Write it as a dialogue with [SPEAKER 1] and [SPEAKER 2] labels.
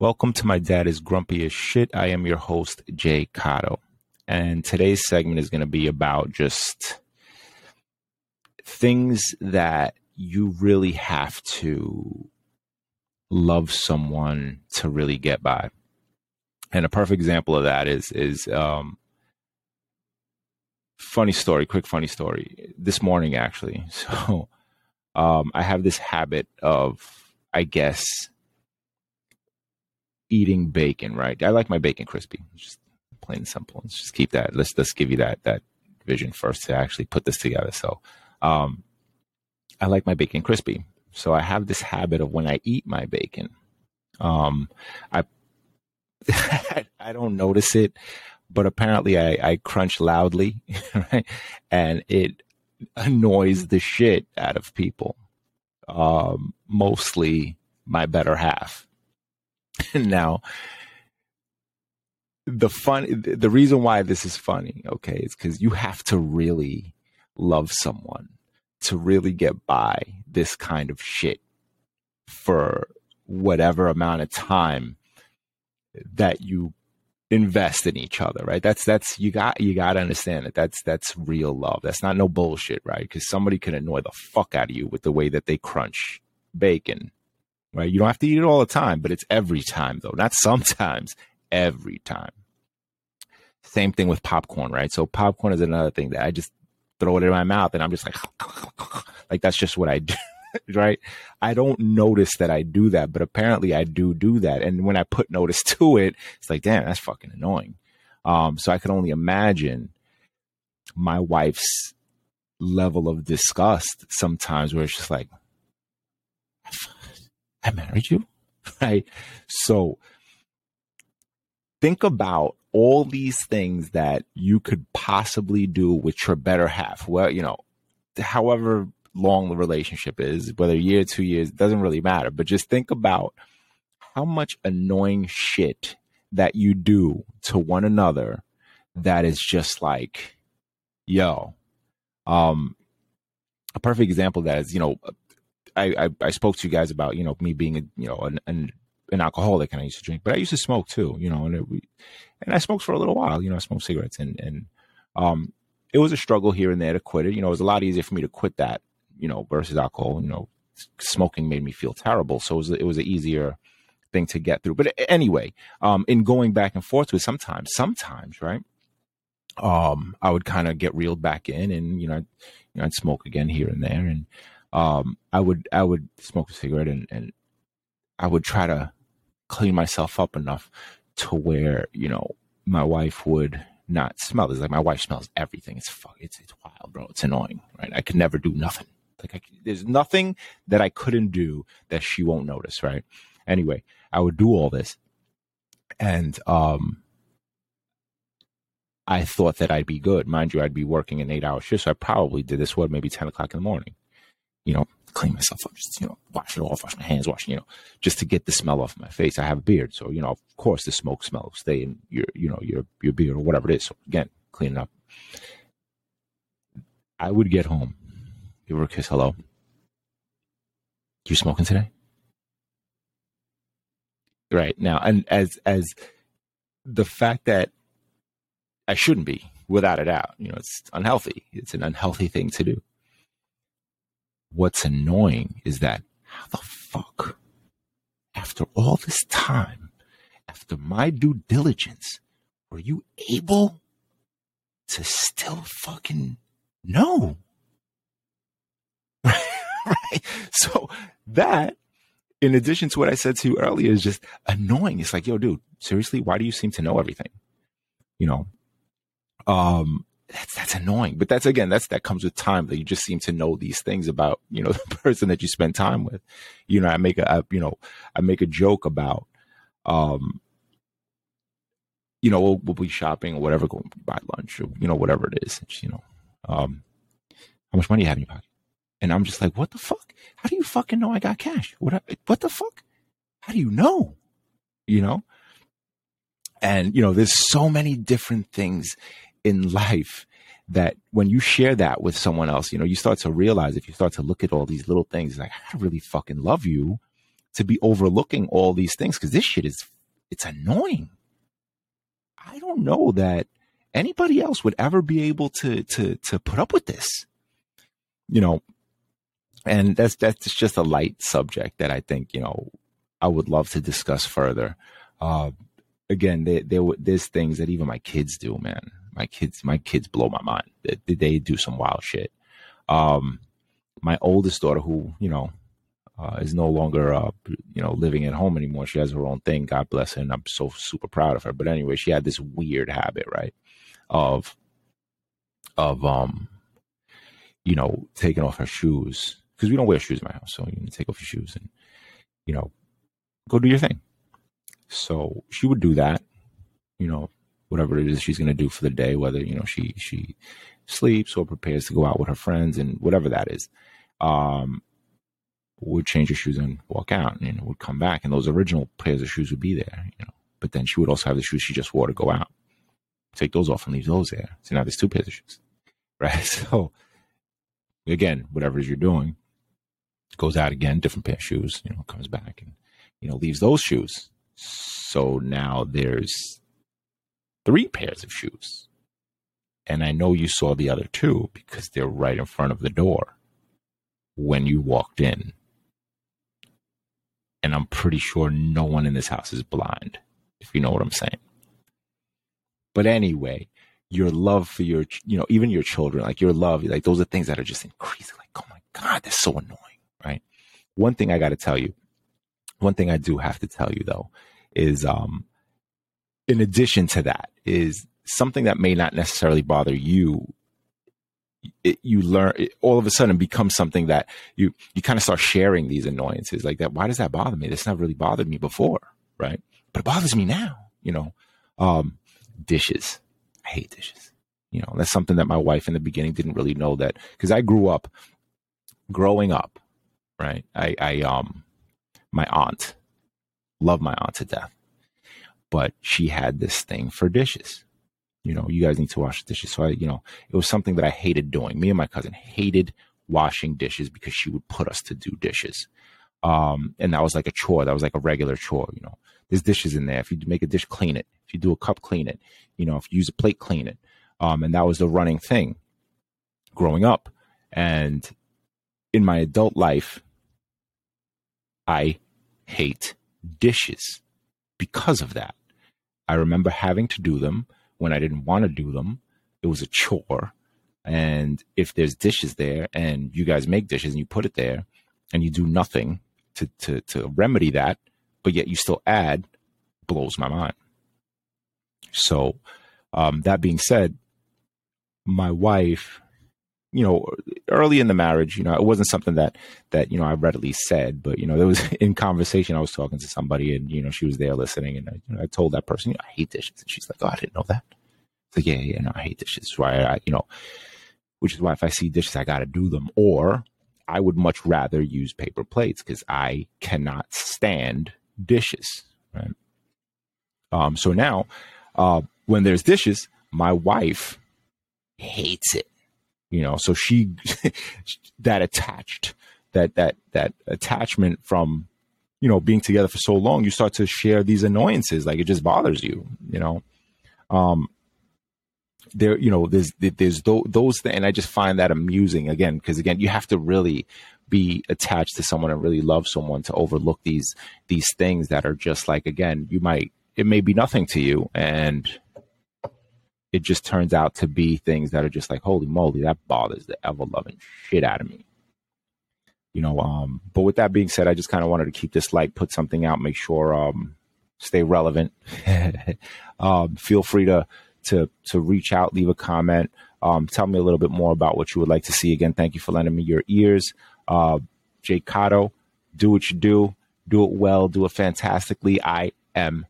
[SPEAKER 1] Welcome to my dad is grumpy as shit. I am your host, Jay Cotto. And today's segment is going to be about just things that you really have to love someone to really get by. And a perfect example of that is is um funny story, quick funny story. This morning actually. So um I have this habit of I guess eating bacon, right? I like my bacon crispy. Just plain and simple. Let's just keep that. Let's let's give you that that vision first to actually put this together. So, um, I like my bacon crispy. So I have this habit of when I eat my bacon, um, I I don't notice it, but apparently I, I crunch loudly, right? And it annoys the shit out of people. Um, mostly my better half now, the fun, the reason why this is funny, okay, is because you have to really love someone to really get by this kind of shit for whatever amount of time that you invest in each other, right? That's that's you got you got to understand that that's that's real love. That's not no bullshit, right? Because somebody can annoy the fuck out of you with the way that they crunch bacon right? You don't have to eat it all the time, but it's every time though, not sometimes, every time. Same thing with popcorn, right? So popcorn is another thing that I just throw it in my mouth and I'm just like, like that's just what I do, right? I don't notice that I do that, but apparently I do do that. And when I put notice to it, it's like, damn, that's fucking annoying. Um, so I can only imagine my wife's level of disgust sometimes where it's just like, I married you. Right. So think about all these things that you could possibly do with your better half. Well, you know, however long the relationship is, whether a year, two years, doesn't really matter. But just think about how much annoying shit that you do to one another that is just like, yo, um, a perfect example that is, you know, I, I, I spoke to you guys about you know me being a, you know an, an, an alcoholic and I used to drink, but I used to smoke too, you know, and it, and I smoked for a little while, you know, I smoked cigarettes and and um it was a struggle here and there to quit it. You know, it was a lot easier for me to quit that, you know, versus alcohol. You know, smoking made me feel terrible, so it was it was an easier thing to get through. But anyway, um, in going back and forth with sometimes, sometimes, right? Um, I would kind of get reeled back in, and you know, I'd, you know, I'd smoke again here and there, and um, I would I would smoke a cigarette and, and I would try to clean myself up enough to where you know my wife would not smell. It's like my wife smells everything. It's fuck. It's it's wild, bro. It's annoying, right? I could never do nothing. Like I, there's nothing that I couldn't do that she won't notice, right? Anyway, I would do all this, and um, I thought that I'd be good. Mind you, I'd be working an eight hour shift, so I probably did this what maybe ten o'clock in the morning you know, clean myself up, just, you know, wash it off, wash my hands, wash, you know, just to get the smell off my face. I have a beard. So, you know, of course the smoke smell will stay in your, you know, your, your beard or whatever it is. So again, clean it up. I would get home, give her a kiss. Hello. You smoking today? Right now. And as, as the fact that I shouldn't be without a doubt, you know, it's unhealthy. It's an unhealthy thing to do what's annoying is that how the fuck, after all this time, after my due diligence, were you able to still fucking know? right? So that, in addition to what I said to you earlier, is just annoying. It's like, yo, dude, seriously, why do you seem to know everything? You know, um, that's that's annoying. But that's again, that's that comes with time that you just seem to know these things about, you know, the person that you spend time with. You know, I make a, I, you know, I make a joke about, um, you know, we'll, we'll be shopping or whatever, to buy lunch or, you know, whatever it is, you know, um, how much money you have in your pocket? And I'm just like, what the fuck? How do you fucking know I got cash? What, what the fuck? How do you know? You know? And, you know, there's so many different things in life that when you share that with someone else, you know, you start to realize if you start to look at all these little things, like I really fucking love you to be overlooking all these things because this shit is it's annoying. I don't know that anybody else would ever be able to to to put up with this. You know, and that's that's just a light subject that I think you know I would love to discuss further. Uh, again, there, there there's things that even my kids do, man. My kids, my kids blow my mind. They, they do some wild shit. Um, my oldest daughter, who you know uh, is no longer uh, you know living at home anymore. She has her own thing. God bless her, and I'm so super proud of her. But anyway, she had this weird habit, right, of of um, you know, taking off her shoes because we don't wear shoes in my house. So you take off your shoes and you know, go do your thing. So she would do that, you know, whatever it is she's going to do for the day, whether you know she she sleeps or prepares to go out with her friends and whatever that is. Um, would change her shoes and walk out and would come back and those original pairs of shoes would be there, you know. But then she would also have the shoes she just wore to go out. Take those off and leave those there. So now there's two pairs of shoes. Right. So again, whatever it is you're doing, goes out again, different pair of shoes, you know, comes back and, you know, leaves those shoes. So now there's three pairs of shoes. And I know you saw the other two because they're right in front of the door when you walked in and I'm pretty sure no one in this house is blind, if you know what I'm saying. But anyway, your love for your, you know, even your children, like your love, like those are things that are just increasing. Like, oh my God, that's so annoying, right? One thing I got to tell you, one thing I do have to tell you though, is, um, in addition to that, is something that may not necessarily bother you it, you learn it all of a sudden becomes something that you you kind of start sharing these annoyances like that. Why does that bother me? This never really bothered me before, right? But it bothers me now. You know, um, dishes. I hate dishes. You know, that's something that my wife in the beginning didn't really know that because I grew up, growing up, right? I, I um, my aunt, love my aunt to death, but she had this thing for dishes you know, you guys need to wash the dishes. So I, you know, it was something that I hated doing. Me and my cousin hated washing dishes because she would put us to do dishes. Um, and that was like a chore. That was like a regular chore. You know, there's dishes in there. If you make a dish, clean it. If you do a cup, clean it. You know, if you use a plate, clean it. Um, and that was the running thing growing up. And in my adult life, I hate dishes because of that. I remember having to do them when I didn't want to do them. It was a chore. And if there's dishes there and you guys make dishes and you put it there and you do nothing to, to, to remedy that, but yet you still add, blows my mind. So, um, that being said, my wife you know, early in the marriage, you know, it wasn't something that that you know I readily said, but you know, there was in conversation. I was talking to somebody, and you know, she was there listening, and I, you know, I told that person, I hate dishes, and she's like, "Oh, I didn't know that." It's like, yeah, yeah, no, I hate dishes. Why, I, you know, which is why if I see dishes, I got to do them, or I would much rather use paper plates because I cannot stand dishes. Right. Um. So now, uh, when there's dishes, my wife hates it you know so she that attached that that that attachment from you know being together for so long you start to share these annoyances like it just bothers you you know? Um there you know there's there's those things and i just find that amusing again because again you have to really be attached to someone and really love someone to overlook these these things that are just like again you might it may be nothing to you and it just turns out to be things that are just like, holy moly, that bothers the ever loving shit out of me. You know, um, but with that being said, I just kind of wanted to keep this light, put something out, make sure, um, stay relevant. um, feel free to, to, to reach out, leave a comment, um, tell me a little bit more about what you would like to see. Again, thank you for lending me your ears. Uh, Jay Cotto, do what you do, do it well, do it fantastically. I am